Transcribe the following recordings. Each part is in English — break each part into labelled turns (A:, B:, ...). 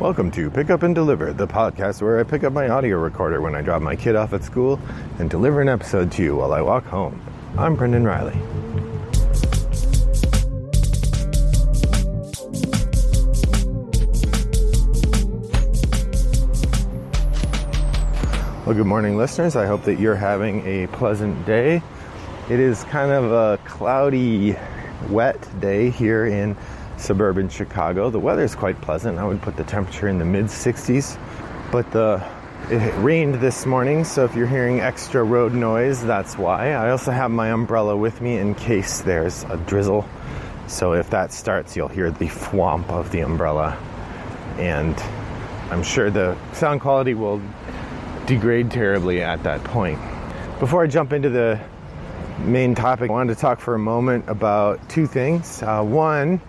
A: Welcome to Pick Up and Deliver, the podcast where I pick up my audio recorder when I drop my kid off at school and deliver an episode to you while I walk home. I'm Brendan Riley. Well, good morning, listeners. I hope that you're having a pleasant day. It is kind of a cloudy, wet day here in suburban Chicago. The weather is quite pleasant. I would put the temperature in the mid 60s, but the it rained this morning, so if you're hearing extra road noise, that's why. I also have my umbrella with me in case there's a drizzle. So if that starts, you'll hear the thwomp of the umbrella. And I'm sure the sound quality will degrade terribly at that point. Before I jump into the main topic, I wanted to talk for a moment about two things. Uh, one,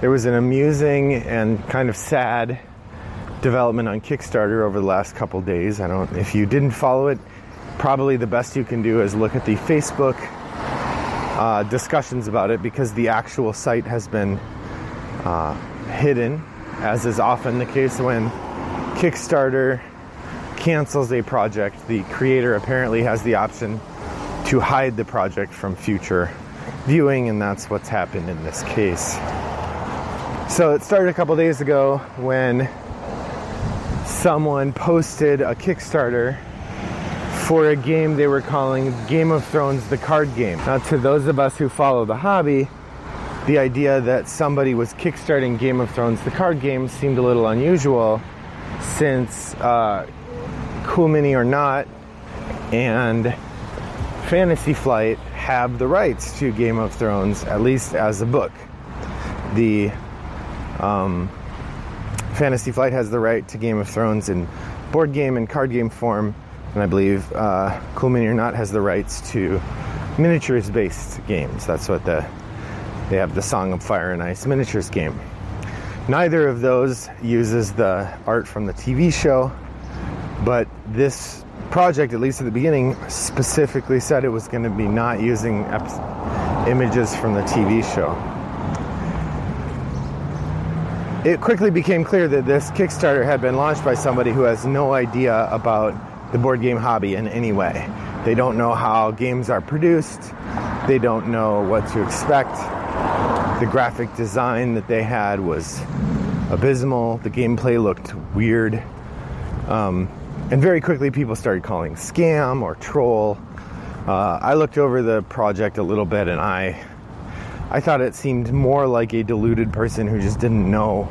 A: there was an amusing and kind of sad development on Kickstarter over the last couple days. I don't if you didn't follow it, probably the best you can do is look at the Facebook uh, discussions about it because the actual site has been uh, hidden, as is often the case when Kickstarter cancels a project, the creator apparently has the option to hide the project from future viewing, and that's what's happened in this case. So it started a couple days ago when someone posted a Kickstarter for a game they were calling Game of Thrones the card game. Now, to those of us who follow the hobby, the idea that somebody was kickstarting Game of Thrones the card game seemed a little unusual since uh, Cool Mini or Not and Fantasy Flight have the rights to Game of Thrones, at least as a book. The um, Fantasy Flight has the right to Game of Thrones in board game and card game form, and I believe uh, Cool Mini or Not has the rights to miniatures based games. That's what the they have the Song of Fire and Ice miniatures game. Neither of those uses the art from the TV show, but this project, at least at the beginning, specifically said it was going to be not using images from the TV show. It quickly became clear that this Kickstarter had been launched by somebody who has no idea about the board game hobby in any way. They don't know how games are produced, they don't know what to expect. The graphic design that they had was abysmal, the gameplay looked weird. Um, and very quickly, people started calling scam or troll. Uh, I looked over the project a little bit, and I, I thought it seemed more like a deluded person who just didn't know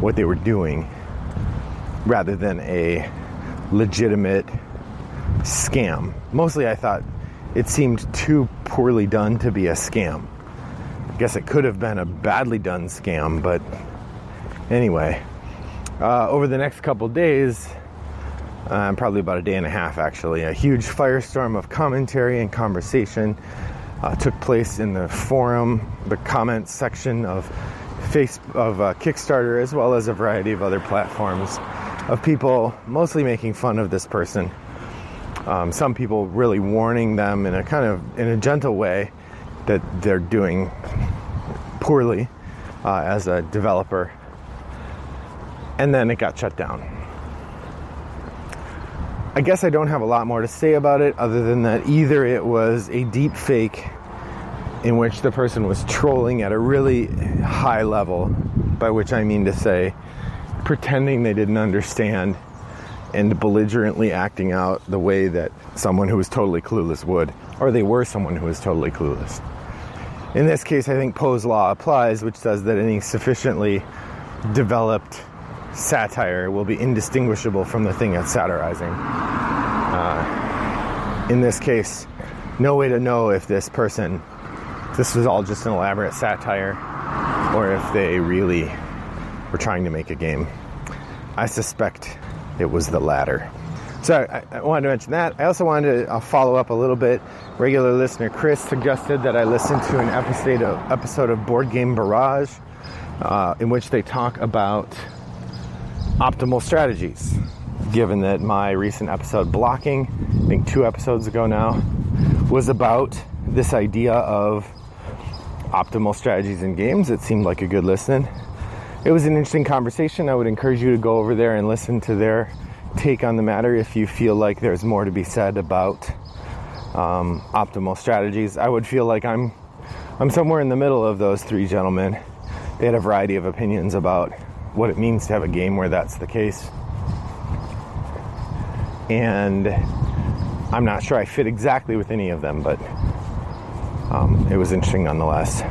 A: what they were doing, rather than a legitimate scam. Mostly, I thought it seemed too poorly done to be a scam. I guess it could have been a badly done scam, but anyway, uh, over the next couple days um, probably about a day and a half actually. A huge firestorm of commentary and conversation uh, took place in the forum, the comments section of face of uh, Kickstarter, as well as a variety of other platforms of people mostly making fun of this person. Um, some people really warning them in a kind of in a gentle way that they're doing poorly uh, as a developer, and then it got shut down. I guess I don't have a lot more to say about it other than that either it was a deep fake in which the person was trolling at a really high level, by which I mean to say pretending they didn't understand and belligerently acting out the way that someone who was totally clueless would, or they were someone who was totally clueless. In this case, I think Poe's law applies, which says that any sufficiently developed satire will be indistinguishable from the thing it's satirizing. Uh, in this case, no way to know if this person, this was all just an elaborate satire, or if they really were trying to make a game. I suspect it was the latter. So I, I wanted to mention that. I also wanted to uh, follow up a little bit. Regular listener Chris suggested that I listen to an episode of, episode of Board Game Barrage, uh, in which they talk about optimal strategies. Given that my recent episode blocking, I think two episodes ago now, was about this idea of optimal strategies in games, it seemed like a good listen. it was an interesting conversation. I would encourage you to go over there and listen to their take on the matter if you feel like there's more to be said about um, optimal strategies. I would feel like I'm I'm somewhere in the middle of those three gentlemen. They had a variety of opinions about what it means to have a game where that's the case. And I'm not sure I fit exactly with any of them, but um, it was interesting nonetheless.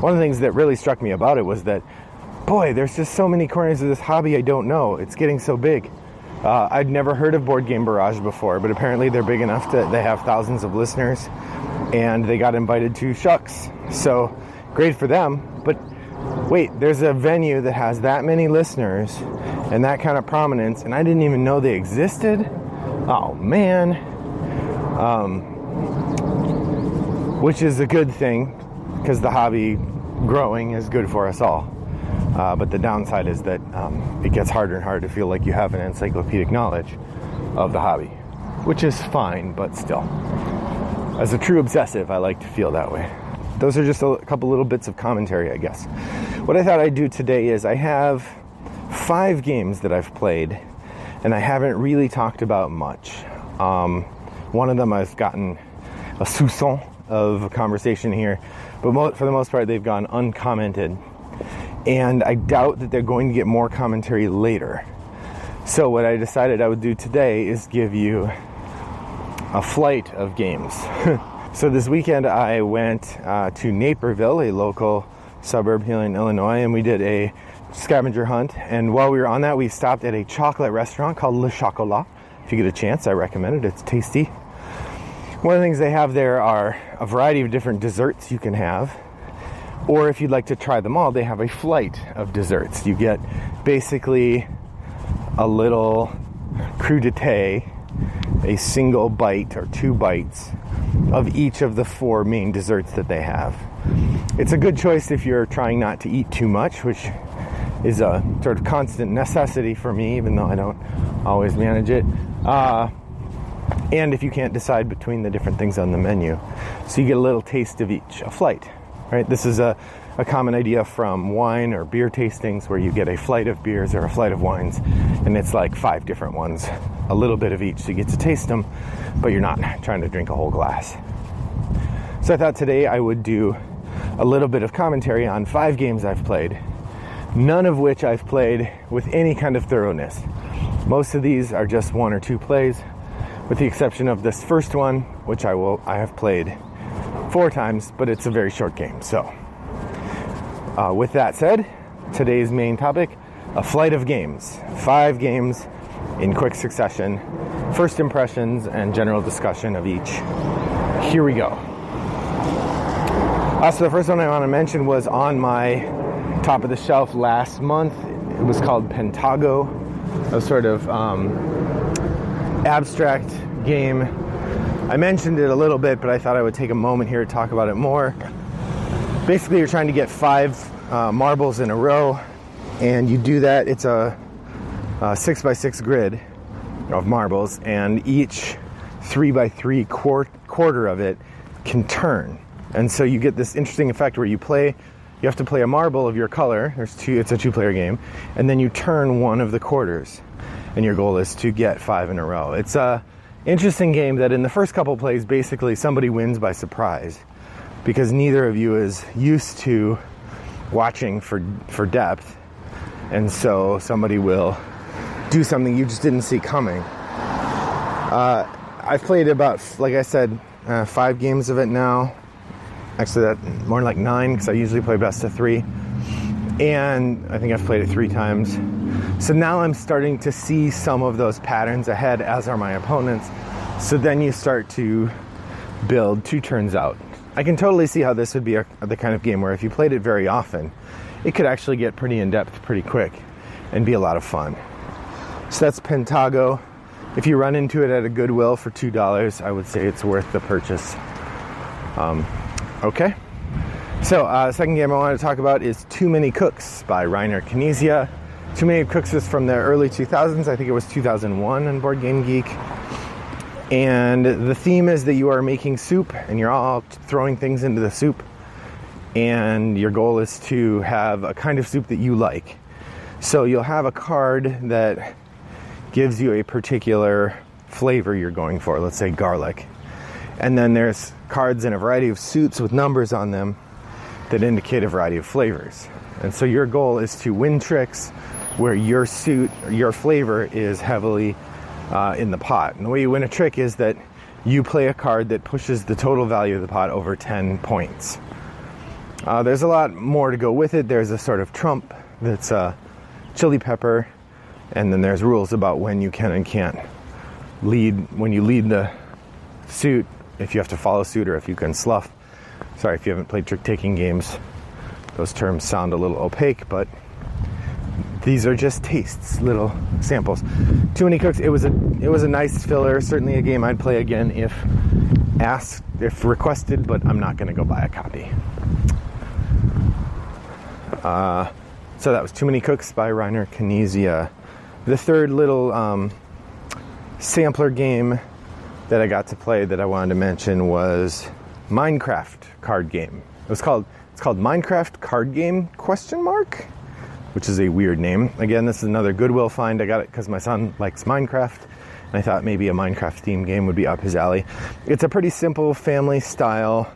A: One of the things that really struck me about it was that, boy, there's just so many corners of this hobby I don't know. It's getting so big. Uh, I'd never heard of Board Game Barrage before, but apparently they're big enough that they have thousands of listeners and they got invited to SHUX. So great for them. But wait, there's a venue that has that many listeners and that kind of prominence, and I didn't even know they existed. Oh man. Um, which is a good thing because the hobby growing is good for us all. Uh, but the downside is that um, it gets harder and harder to feel like you have an encyclopedic knowledge of the hobby, which is fine, but still. As a true obsessive, I like to feel that way. Those are just a couple little bits of commentary, I guess. What I thought I'd do today is I have five games that I've played, and I haven't really talked about much. Um, one of them I've gotten a soupçon of a conversation here, but for the most part, they've gone uncommented. And I doubt that they're going to get more commentary later. So, what I decided I would do today is give you a flight of games. so this weekend I went uh, to Naperville, a local suburb here in Illinois, and we did a scavenger hunt. And while we were on that, we stopped at a chocolate restaurant called Le Chocolat. If you get a chance, I recommend it. It's tasty. One of the things they have there are a variety of different desserts you can have. Or if you'd like to try them all, they have a flight of desserts. You get basically a little crudité a single bite or two bites of each of the four main desserts that they have. It's a good choice if you're trying not to eat too much, which is a sort of constant necessity for me, even though I don't always manage it. Uh, and if you can't decide between the different things on the menu. So you get a little taste of each. A flight, right? This is a a common idea from wine or beer tastings where you get a flight of beers or a flight of wines and it's like five different ones, a little bit of each. So you get to taste them, but you're not trying to drink a whole glass. So I thought today I would do a little bit of commentary on five games I've played, none of which I've played with any kind of thoroughness. Most of these are just one or two plays, with the exception of this first one, which I will I have played four times, but it's a very short game. So uh, with that said, today's main topic a flight of games. Five games in quick succession, first impressions, and general discussion of each. Here we go. Uh, so, the first one I want to mention was on my top of the shelf last month. It was called Pentago, a sort of um, abstract game. I mentioned it a little bit, but I thought I would take a moment here to talk about it more basically you're trying to get five uh, marbles in a row and you do that it's a, a, six by six grid of marbles and each three by three quart- quarter of it can turn. And so you get this interesting effect where you play you have to play a marble of your color there's two it's a two player game and then you turn one of the quarters and your goal is to get five in a row. It's a interesting game that in the first couple plays basically somebody wins by surprise because neither of you is used to watching for for depth, and so somebody will do something you just didn't see coming. Uh, I've played about, like I said, uh, five games of it now. Actually, that more like nine because I usually play best of three, and I think I've played it three times. So now I'm starting to see some of those patterns ahead, as are my opponents. So then you start to build two turns out. I can totally see how this would be a, the kind of game where if you played it very often, it could actually get pretty in depth pretty quick and be a lot of fun. So that's Pentago. If you run into it at a Goodwill for $2, I would say it's worth the purchase. Um, okay. So, uh, second game I want to talk about is Too Many Cooks by Reiner Knizia. Too Many Cooks is from the early 2000s. I think it was 2001 on Board Game Geek. And the theme is that you are making soup and you're all throwing things into the soup. And your goal is to have a kind of soup that you like. So you'll have a card that gives you a particular flavor you're going for, let's say garlic. And then there's cards in a variety of suits with numbers on them that indicate a variety of flavors. And so your goal is to win tricks where your suit, your flavor is heavily uh, in the pot. And the way you win a trick is that you play a card that pushes the total value of the pot over 10 points. Uh, there's a lot more to go with it. There's a sort of trump that's uh, chili pepper, and then there's rules about when you can and can't lead, when you lead the suit, if you have to follow suit or if you can slough. Sorry if you haven't played trick taking games, those terms sound a little opaque, but these are just tastes, little samples. Too many cooks. It was a it was a nice filler. Certainly a game I'd play again if asked, if requested. But I'm not going to go buy a copy. Uh, so that was Too Many Cooks by Reiner Knizia. The third little um, sampler game that I got to play that I wanted to mention was Minecraft card game. It was called it's called Minecraft card game question mark, which is a weird name. Again, this is another Goodwill find. I got it because my son likes Minecraft, and I thought maybe a Minecraft theme game would be up his alley. It's a pretty simple family style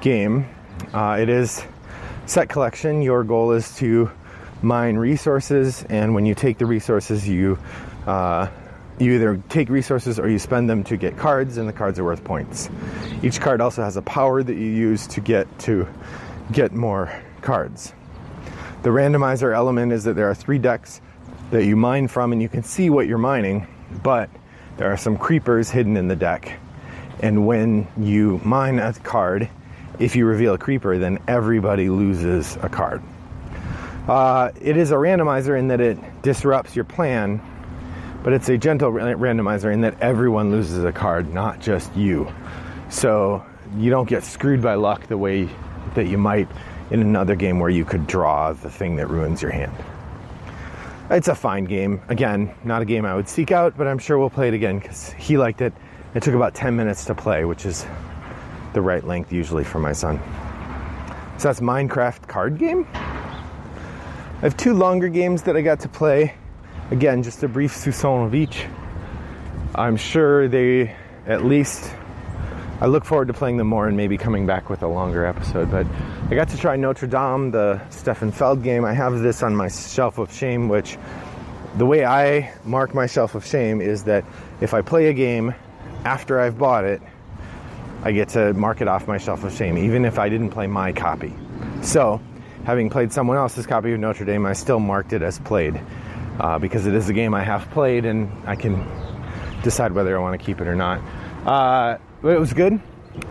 A: game. Uh, it is set collection. Your goal is to mine resources, and when you take the resources, you uh, you either take resources or you spend them to get cards, and the cards are worth points. Each card also has a power that you use to get to get more cards. The randomizer element is that there are three decks that you mine from, and you can see what you're mining, but there are some creepers hidden in the deck. And when you mine a card, if you reveal a creeper, then everybody loses a card. Uh, it is a randomizer in that it disrupts your plan, but it's a gentle randomizer in that everyone loses a card, not just you. So you don't get screwed by luck the way that you might in another game where you could draw the thing that ruins your hand. It's a fine game. Again, not a game I would seek out, but I'm sure we'll play it again because he liked it. It took about 10 minutes to play, which is the right length usually for my son. So that's Minecraft card game. I have two longer games that I got to play. Again, just a brief soupçon of each. I'm sure they at least I look forward to playing them more and maybe coming back with a longer episode. But I got to try Notre Dame, the Stefan Feld game. I have this on my shelf of shame, which the way I mark my shelf of shame is that if I play a game after I've bought it, I get to mark it off my shelf of shame, even if I didn't play my copy. So, having played someone else's copy of Notre Dame, I still marked it as played uh, because it is a game I have played and I can decide whether I want to keep it or not. Uh, it was good.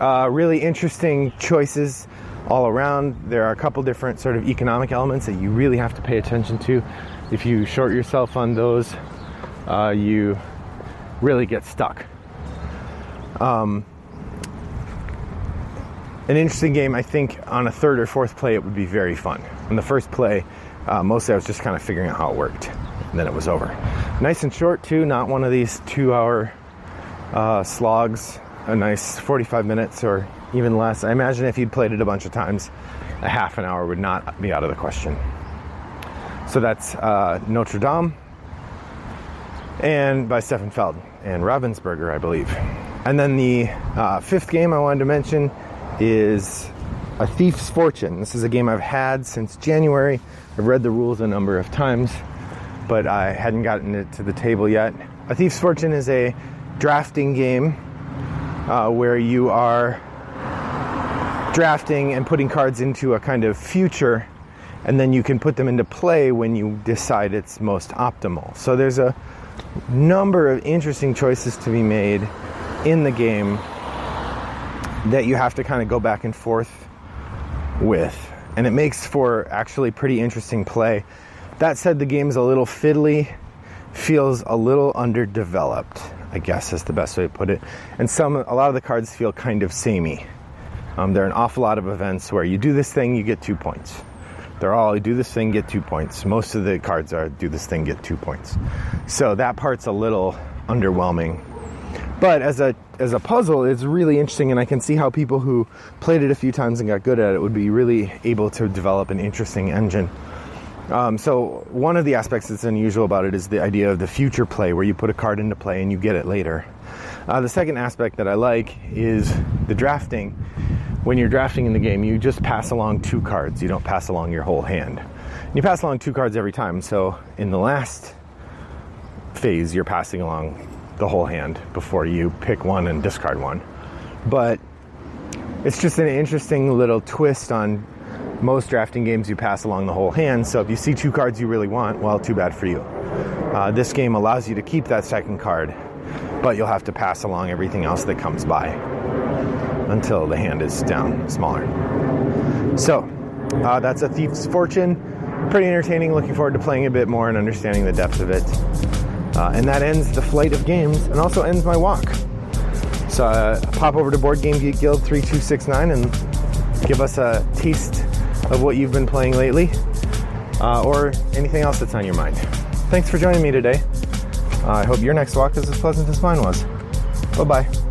A: Uh, really interesting choices all around. There are a couple different sort of economic elements that you really have to pay attention to. If you short yourself on those, uh, you really get stuck. Um, an interesting game, I think on a third or fourth play, it would be very fun. On the first play, uh, mostly I was just kind of figuring out how it worked, and then it was over. Nice and short, too, not one of these two hour uh, slogs a nice 45 minutes or even less. I imagine if you'd played it a bunch of times, a half an hour would not be out of the question. So that's uh, Notre Dame and by Stefan Feld and Ravensburger, I believe. And then the uh, fifth game I wanted to mention is A Thief's Fortune. This is a game I've had since January. I've read the rules a number of times, but I hadn't gotten it to the table yet. A Thief's Fortune is a drafting game uh, where you are drafting and putting cards into a kind of future, and then you can put them into play when you decide it's most optimal. So there's a number of interesting choices to be made in the game that you have to kind of go back and forth with. And it makes for actually pretty interesting play. That said, the game's a little fiddly, feels a little underdeveloped. I guess is the best way to put it. And some, a lot of the cards feel kind of samey. Um, there are an awful lot of events where you do this thing, you get two points. They're all do this thing, get two points. Most of the cards are do this thing, get two points. So that part's a little underwhelming. But as a as a puzzle, it's really interesting, and I can see how people who played it a few times and got good at it would be really able to develop an interesting engine. Um, so one of the aspects that's unusual about it is the idea of the future play, where you put a card into play and you get it later. Uh, the second aspect that I like is the drafting. When you're drafting in the game, you just pass along two cards. You don't pass along your whole hand. You pass along two cards every time. So in the last phase, you're passing along the whole hand before you pick one and discard one. But it's just an interesting little twist on most drafting games you pass along the whole hand. So if you see two cards you really want, well, too bad for you. Uh, this game allows you to keep that second card, but you'll have to pass along everything else that comes by until the hand is down smaller. So uh, that's a Thief's Fortune. Pretty entertaining. Looking forward to playing a bit more and understanding the depth of it. Uh, and that ends the flight of games and also ends my walk. So uh, pop over to Board Game Geek Guild 3269 and give us a taste of what you've been playing lately uh, or anything else that's on your mind. Thanks for joining me today. I hope your next walk is as pleasant as mine was. Bye bye.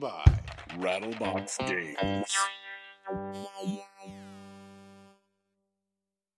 B: By Rattlebox Games.